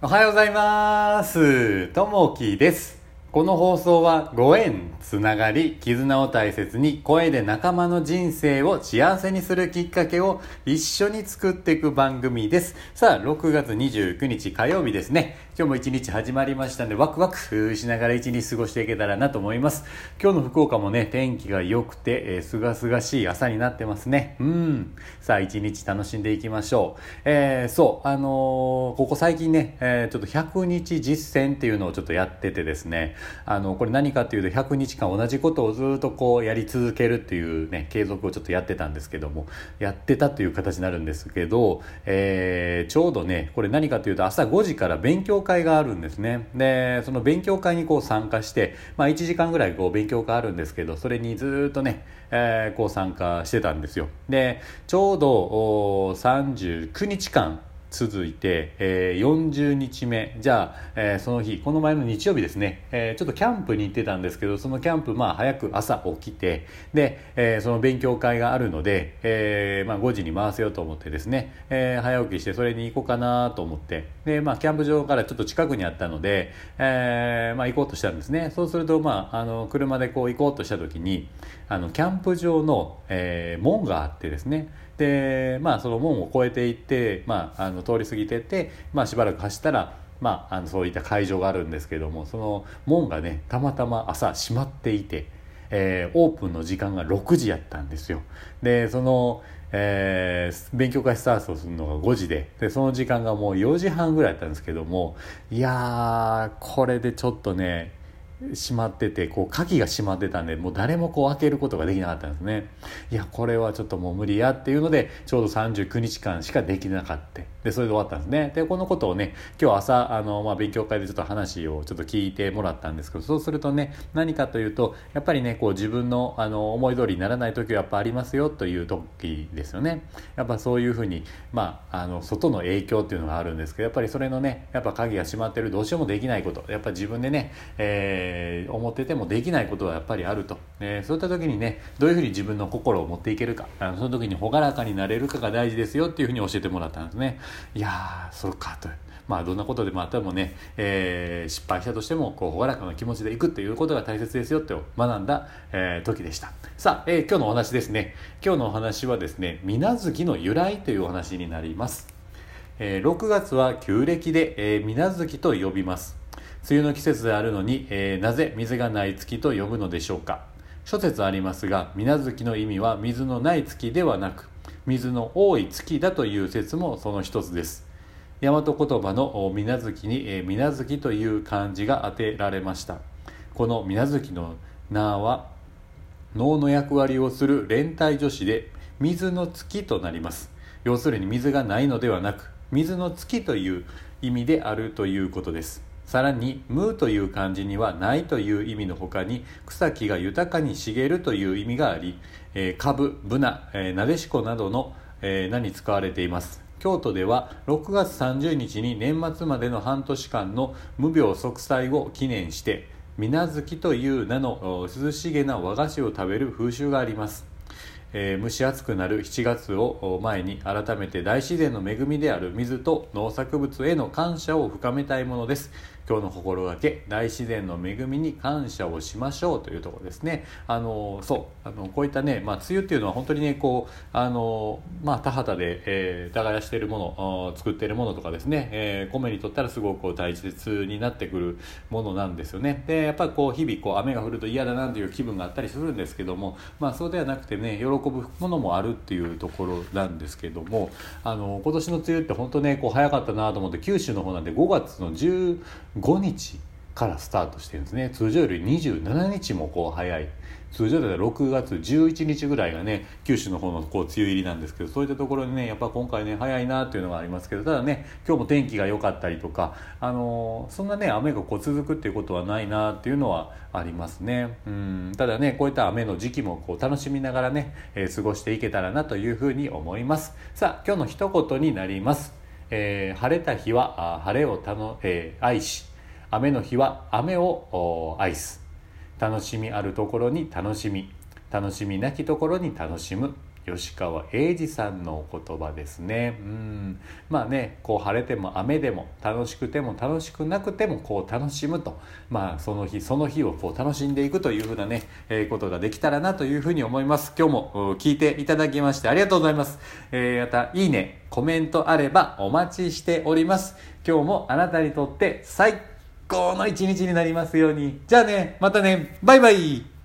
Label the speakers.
Speaker 1: おはようございます。ともきです。この放送はご縁、つながり、絆を大切に声で仲間の人生を幸せにするきっかけを一緒に作っていく番組です。さあ、6月29日火曜日ですね。今日も一日始まりましたので、ワクワクしながら一日過ごしていけたらなと思います。今日の福岡もね、天気が良くて、えー、すがすがしい朝になってますね。うん。さあ、一日楽しんでいきましょう。えー、そう、あのーここ最近ね、えーちょっと100日実践っていうのをちょっとやっててですね、あの、これ何かっていうと100日間同じことをずっとこうやり続けるっていうね、継続をちょっとやってたんですけども、やってたという形になるんですけど、えーちょうどね、これ何かというと朝5時から勉強会があるんですね。で、その勉強会にこう参加して、まあ1時間ぐらいこう勉強会あるんですけど、それにずっとね、えーこう参加してたんですよ。で、ちょうど39日間、続いて、えー40日目。じゃあ、えーその日この前の日曜日ですね、えーちょっとキャンプに行ってたんですけどそのキャンプまあ早く朝起きてで、えーその勉強会があるので、えーまあ、5時に回せようと思ってですね、えー早起きしてそれに行こうかなと思って。で、まあ、キャンプ場からちょっと近くにあったので、えーまあ、行こうとしたんですね。そうすると、まあ、あの車でこう行こうとした時にあのキャンプ場の、えー門があってですね。でまあその門を越えていって、まあ、あのの通り過ぎてって、まあ、しばらく走ったら、まあ、あのそういった会場があるんですけどもその門がねたまたま朝閉まっていて、えーオープンの時間が6時やったんですよ。でその、えー勉強会スタートするのが5時ででその時間がもう4時半ぐらいやったんですけどもいやーこれでちょっとね閉まっててこう鍵が閉まってたんでもう誰もこう開けることができなかったんですね。いやこれはちょっともう無理やっていうのでちょうど39日間しかできなかった。でそれで終わったんですね。でこのことをね今日朝あの、まあ、勉強会でちょっと話をちょっと聞いてもらったんですけどそうするとね何かというとやっぱりねこう自分のあの思い通りにならない時はやっぱありますよという時ですよね。やっぱそういうふうにまああの外の影響っていうのがあるんですけどやっぱりそれのねやっぱ鍵が閉まってるどうしようもできないことやっぱ自分でね、えー思っててもできないことはやっぱりあると、えそういった時にねどういうふうに自分の心を持っていけるか。あのその時に朗らかになれるかが大事ですよっていうふうに教えてもらったんですね。いやーそうかと。まあどんなことでもあってもね、えー失敗したとしてもこう朗らかな気持ちでいくっていうことが大切ですよって学んだ、えー時でした。さあ、え今日のお話ですね。今日のお話はですね水無月の由来というお話になります。え6月は旧暦で、え、水無月と呼びます。梅雨の季節であるのに、えーなぜ水がない月と呼ぶのでしょうか？諸説ありますが水月の意味は水のない月ではなく水の多い月だという説もその一つです。大和言葉の水月に、えー水月という漢字が当てられました。この水月の名は脳の役割をする連帯助詞で水の月となります。要するに水がないのではなく水の月という意味であるということです。さらに「無」という漢字には「ない」という意味のほかに草木が豊かに茂るという意味があり、えー、株ブナ、えーなでしこなどの、えー名に使われています。京都では6月30日に年末までの半年間の無病息災を記念して水無月という名の涼しげな和菓子を食べる風習があります、えー蒸し暑くなる7月を前に改めて大自然の恵みである水と農作物への感謝を深めたいものです。今日の心がけ大自然の恵みに感謝をしましょうというところですね。あのそうあのこういったね、まあ、梅雨っていうのは本当にねこうあの、まあ、田畑で、えー耕しているもの作っているものとかですね、えー米にとったらすごく大切になってくるものなんですよね。でやっぱりこう日々こう雨が降ると嫌だなという気分があったりするんですけども、まあ、そうではなくてね喜ぶものもあるっていうところなんですけどもあの今年の梅雨って本当ねこう早かったなと思って九州の方なんで5月の5日からスタートしてるんですね。通常より27日もこう早い。通常では6月11日ぐらいがね九州の方のこう梅雨入りなんですけどそういったところにねやっぱ今回ね早いなっていうのがありますけどただね今日も天気が良かったりとかあのそんなね雨がこう続くっていうことはないなっていうのはありますね。うん。ただねこういった雨の時期もこう楽しみながらね、えー過ごしていけたらなというふうに思います。さあ今日の一言になります、えー晴れた日は晴れをたの、えー愛し雨の日は雨を愛す。楽しみあるところに楽しみ楽しみなきところに楽しむ。吉川英治さんのお言葉ですね。うん。まあねこう晴れても雨でも楽しくても楽しくなくてもこう楽しむと。まあその日その日をこう楽しんでいくというふうなね、えー、ことができたらなというふうに思います。今日も聞いていただきましてありがとうございます、えー、またいいねコメントあればお待ちしております。今日もあなたにとって最高の一日になりますように。じゃあねまたねバイバイ。